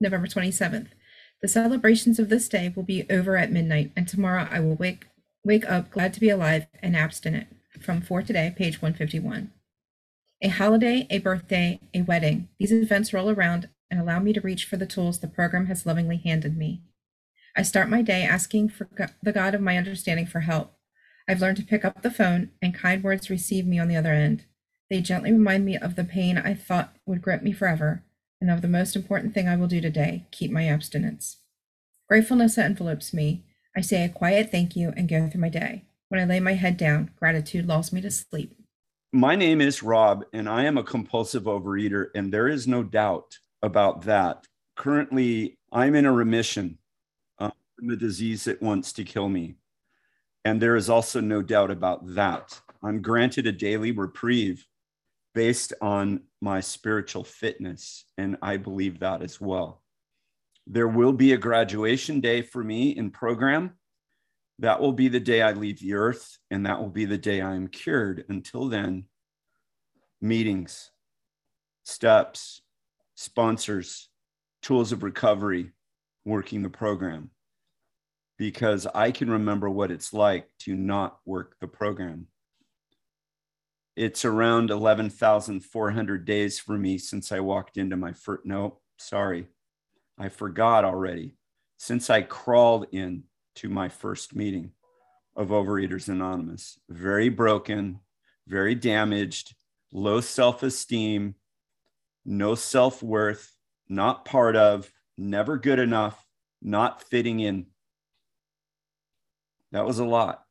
November 27th. The celebrations of this day will be over at midnight, and tomorrow I will wake wake up glad to be alive and abstinent. From For Today, page 151. A holiday, a birthday, a wedding. These events roll around and allow me to reach for the tools the program has lovingly handed me. I start my day asking for the God of my understanding for help. I've learned to pick up the phone, and kind words receive me on the other end. They gently remind me of the pain I thought would grip me forever, and of the most important thing I will do today keep my abstinence. Gratefulness envelopes me. I say a quiet thank you and go through my day. When I lay my head down, gratitude lulls me to sleep. My name is Rob, and I am a compulsive overeater, and there is no doubt about that. Currently, I'm in a remission uh, from the disease that wants to kill me. And there is also no doubt about that. I'm granted a daily reprieve based on my spiritual fitness, and I believe that as well. There will be a graduation day for me in program. That will be the day I leave the earth, and that will be the day I am cured. Until then, meetings, steps, sponsors, tools of recovery, working the program. Because I can remember what it's like to not work the program. It's around 11,400 days for me since I walked into my first. No, sorry, I forgot already. Since I crawled in to my first meeting of Overeaters Anonymous, very broken, very damaged, low self esteem, no self worth, not part of, never good enough, not fitting in. That was a lot.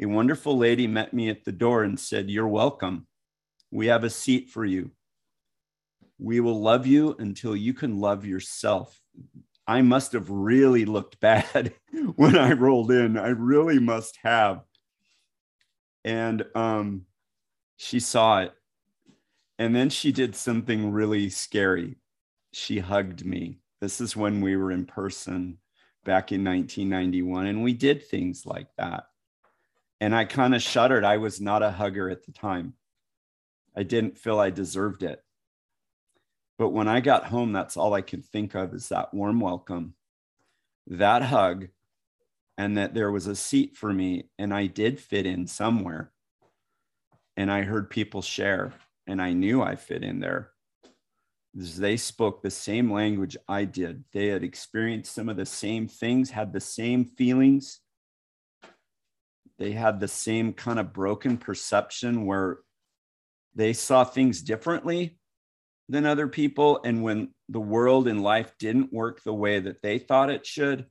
A wonderful lady met me at the door and said, You're welcome. We have a seat for you. We will love you until you can love yourself. I must have really looked bad when I rolled in. I really must have. And um, she saw it and then she did something really scary. She hugged me. This is when we were in person back in 1991, and we did things like that. And I kind of shuddered. I was not a hugger at the time. I didn't feel I deserved it. But when I got home, that's all I could think of is that warm welcome, that hug, and that there was a seat for me, and I did fit in somewhere. And I heard people share and I knew I fit in there. They spoke the same language I did. They had experienced some of the same things, had the same feelings. They had the same kind of broken perception where they saw things differently than other people. And when the world and life didn't work the way that they thought it should,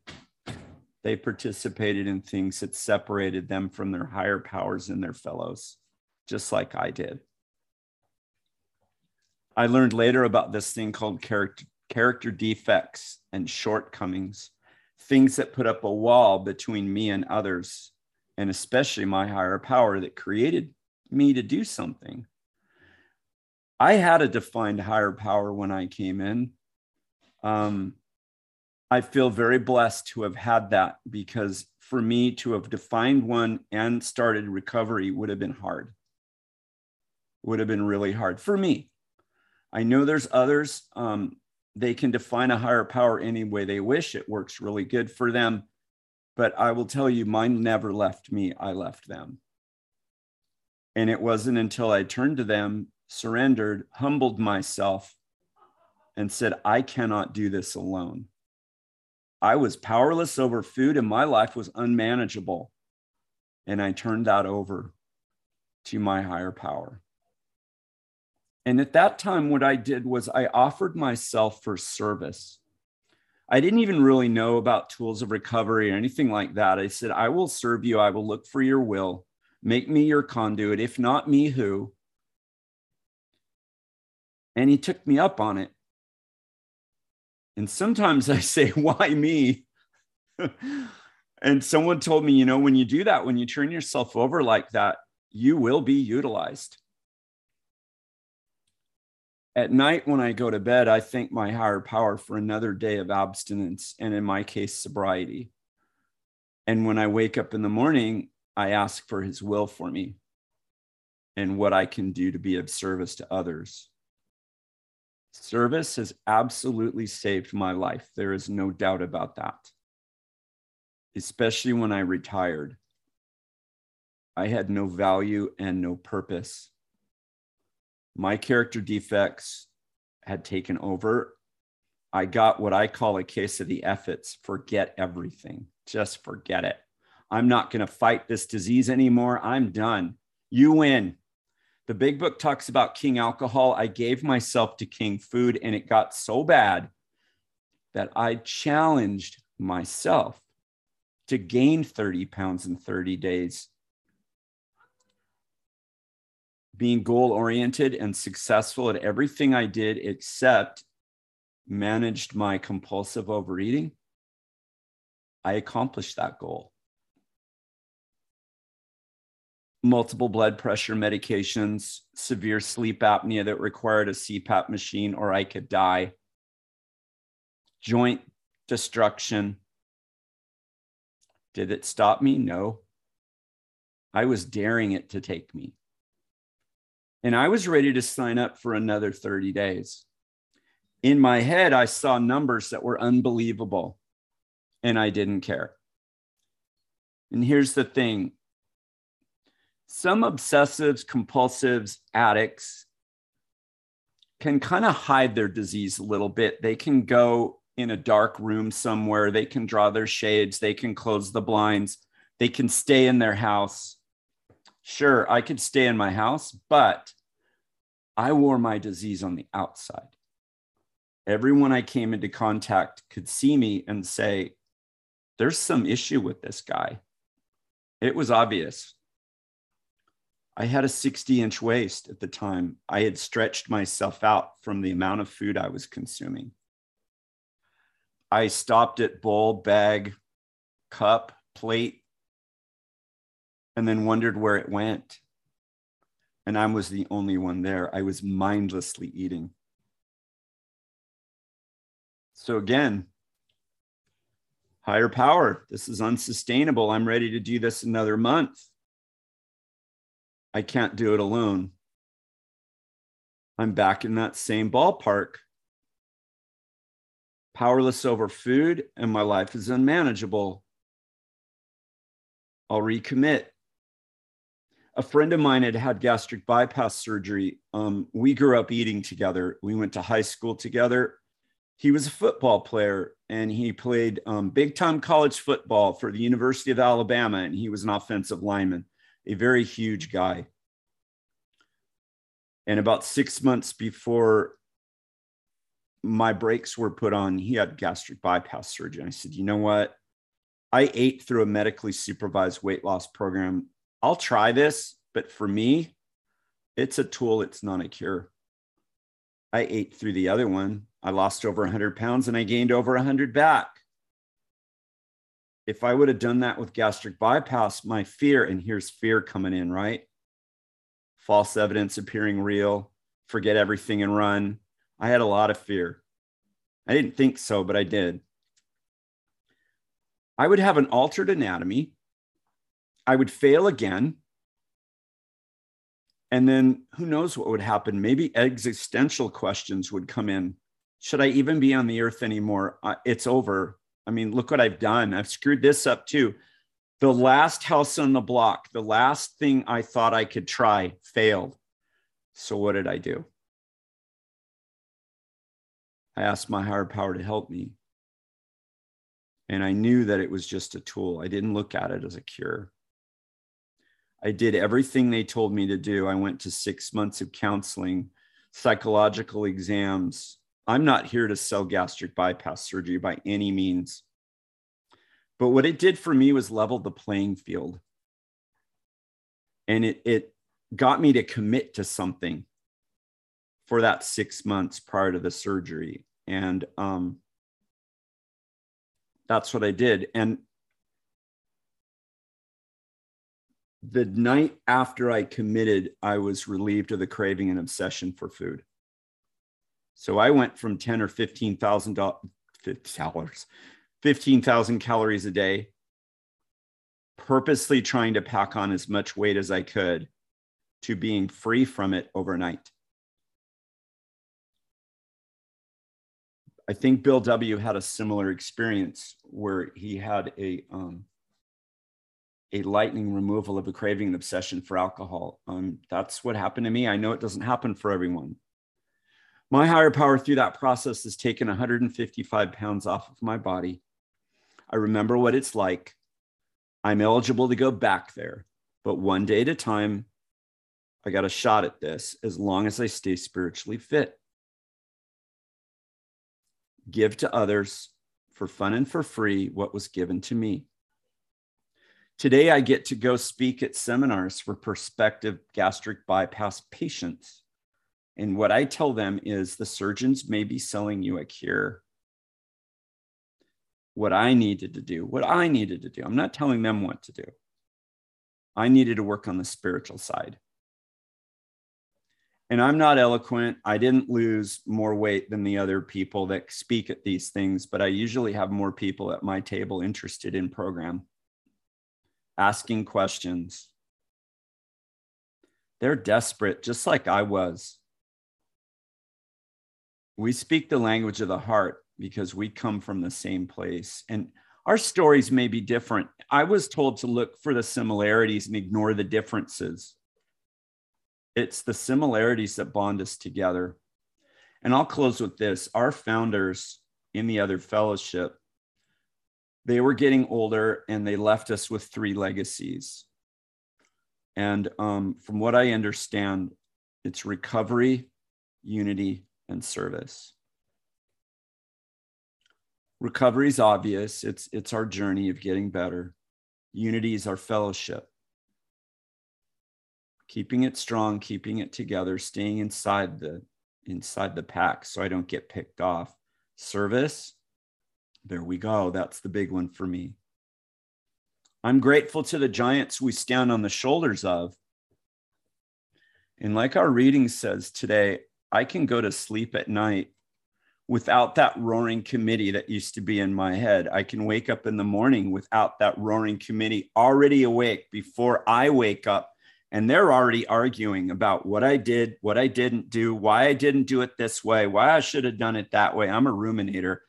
they participated in things that separated them from their higher powers and their fellows, just like I did. I learned later about this thing called character, character defects and shortcomings, things that put up a wall between me and others, and especially my higher power that created me to do something. I had a defined higher power when I came in. Um, I feel very blessed to have had that because for me to have defined one and started recovery would have been hard. Would have been really hard for me. I know there's others. Um, they can define a higher power any way they wish. It works really good for them. But I will tell you, mine never left me, I left them. And it wasn't until I turned to them, surrendered, humbled myself, and said, I cannot do this alone. I was powerless over food and my life was unmanageable. And I turned that over to my higher power. And at that time, what I did was I offered myself for service. I didn't even really know about tools of recovery or anything like that. I said, I will serve you. I will look for your will. Make me your conduit. If not me, who? And he took me up on it. And sometimes I say, why me? and someone told me, you know, when you do that, when you turn yourself over like that, you will be utilized at night when I go to bed, I thank my higher power for another day of abstinence and, in my case, sobriety. And when I wake up in the morning, I ask for his will for me and what I can do to be of service to others. Service has absolutely saved my life. There is no doubt about that. Especially when I retired. I had no value and no purpose. My character defects had taken over. I got what I call a case of the efforts forget everything, just forget it. I'm not going to fight this disease anymore. I'm done. You win. The big book talks about king alcohol. I gave myself to king food, and it got so bad that I challenged myself to gain 30 pounds in 30 days. Being goal oriented and successful at everything I did, except managed my compulsive overeating, I accomplished that goal multiple blood pressure medications, severe sleep apnea that required a CPAP machine, or I could die, joint destruction. Did it stop me? No. I was daring it to take me. And I was ready to sign up for another 30 days. In my head, I saw numbers that were unbelievable, and I didn't care. And here's the thing some obsessives, compulsives, addicts can kind of hide their disease a little bit. They can go in a dark room somewhere, they can draw their shades, they can close the blinds, they can stay in their house. Sure, I could stay in my house, but I wore my disease on the outside. Everyone I came into contact could see me and say, There's some issue with this guy. It was obvious. I had a 60 inch waist at the time. I had stretched myself out from the amount of food I was consuming. I stopped at bowl, bag, cup, plate, and then wondered where it went. And I was the only one there. I was mindlessly eating. So, again, higher power. This is unsustainable. I'm ready to do this another month. I can't do it alone. I'm back in that same ballpark. Powerless over food, and my life is unmanageable. I'll recommit. A friend of mine had had gastric bypass surgery. Um, we grew up eating together. We went to high school together. He was a football player and he played um, big time college football for the University of Alabama, and he was an offensive lineman a very huge guy. And about six months before my brakes were put on, he had gastric bypass surgery. And I said, you know what? I ate through a medically supervised weight loss program. I'll try this, but for me, it's a tool, it's not a cure. I ate through the other one. I lost over 100 pounds and I gained over 100 back if I would have done that with gastric bypass, my fear, and here's fear coming in, right? False evidence appearing real, forget everything and run. I had a lot of fear. I didn't think so, but I did. I would have an altered anatomy. I would fail again. And then who knows what would happen? Maybe existential questions would come in. Should I even be on the earth anymore? Uh, it's over. I mean, look what I've done. I've screwed this up too. The last house on the block, the last thing I thought I could try failed. So what did I do? I asked my higher power to help me. And I knew that it was just a tool. I didn't look at it as a cure. I did everything they told me to do. I went to six months of counseling, psychological exams, I'm not here to sell gastric bypass surgery by any means. But what it did for me was level the playing field. And it, it got me to commit to something for that six months prior to the surgery. And um, that's what I did. And the night after I committed, I was relieved of the craving and obsession for food. So I went from 10 or 15,000 dollars, 15,000 calories a day, purposely trying to pack on as much weight as I could to being free from it overnight. I think Bill W had a similar experience where he had a um, a lightning removal of a craving and obsession for alcohol. Um, that's what happened to me. I know it doesn't happen for everyone. My higher power through that process has taken 155 pounds off of my body. I remember what it's like. I'm eligible to go back there, but one day at a time, I got a shot at this as long as I stay spiritually fit. Give to others for fun and for free what was given to me. Today, I get to go speak at seminars for prospective gastric bypass patients. And what I tell them is the surgeons may be selling you a cure. What I needed to do, what I needed to do, I'm not telling them what to do. I needed to work on the spiritual side. And I'm not eloquent. I didn't lose more weight than the other people that speak at these things, but I usually have more people at my table interested in program, asking questions. They're desperate, just like I was. We speak the language of the heart because we come from the same place. And our stories may be different. I was told to look for the similarities and ignore the differences. It's the similarities that bond us together. And i'll close with this. Our founders in the other fellowship they were getting older and they left us with three legacies and um, from what i understand it's recovery unity and service. Recovery is obvious. It's, it's our journey of getting better. Unity is our fellowship. Keeping it strong, keeping it together, staying inside the inside the pack so I don't get picked off. Service, there we go. That's the big one for me. I'm grateful to the giants we stand on the shoulders of. And like our reading says today, I can go to sleep at night without that roaring committee that used to be in my head. I can wake up in the morning without that roaring committee already awake before I wake up. And they're already arguing about what I did, what I didn't do, why I didn't do it this way, why I should have done it that way. I'm a ruminator.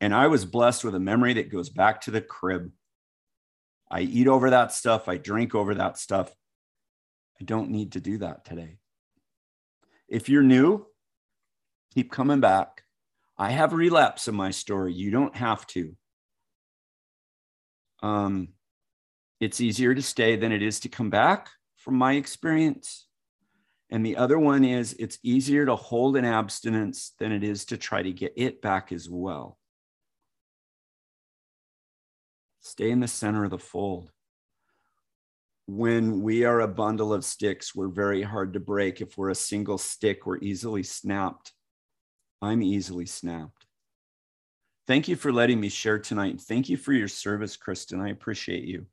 And I was blessed with a memory that goes back to the crib. I eat over that stuff, I drink over that stuff. I don't need to do that today. If you're new, keep coming back. I have a relapse in my story. You don't have to. Um, it's easier to stay than it is to come back, from my experience. And the other one is it's easier to hold an abstinence than it is to try to get it back as well. Stay in the center of the fold when we are a bundle of sticks, we're very hard to break. If we're a single stick, we're easily snapped. I'm easily snapped. Thank you for letting me share tonight. Thank you for your service, Kristen. I appreciate you.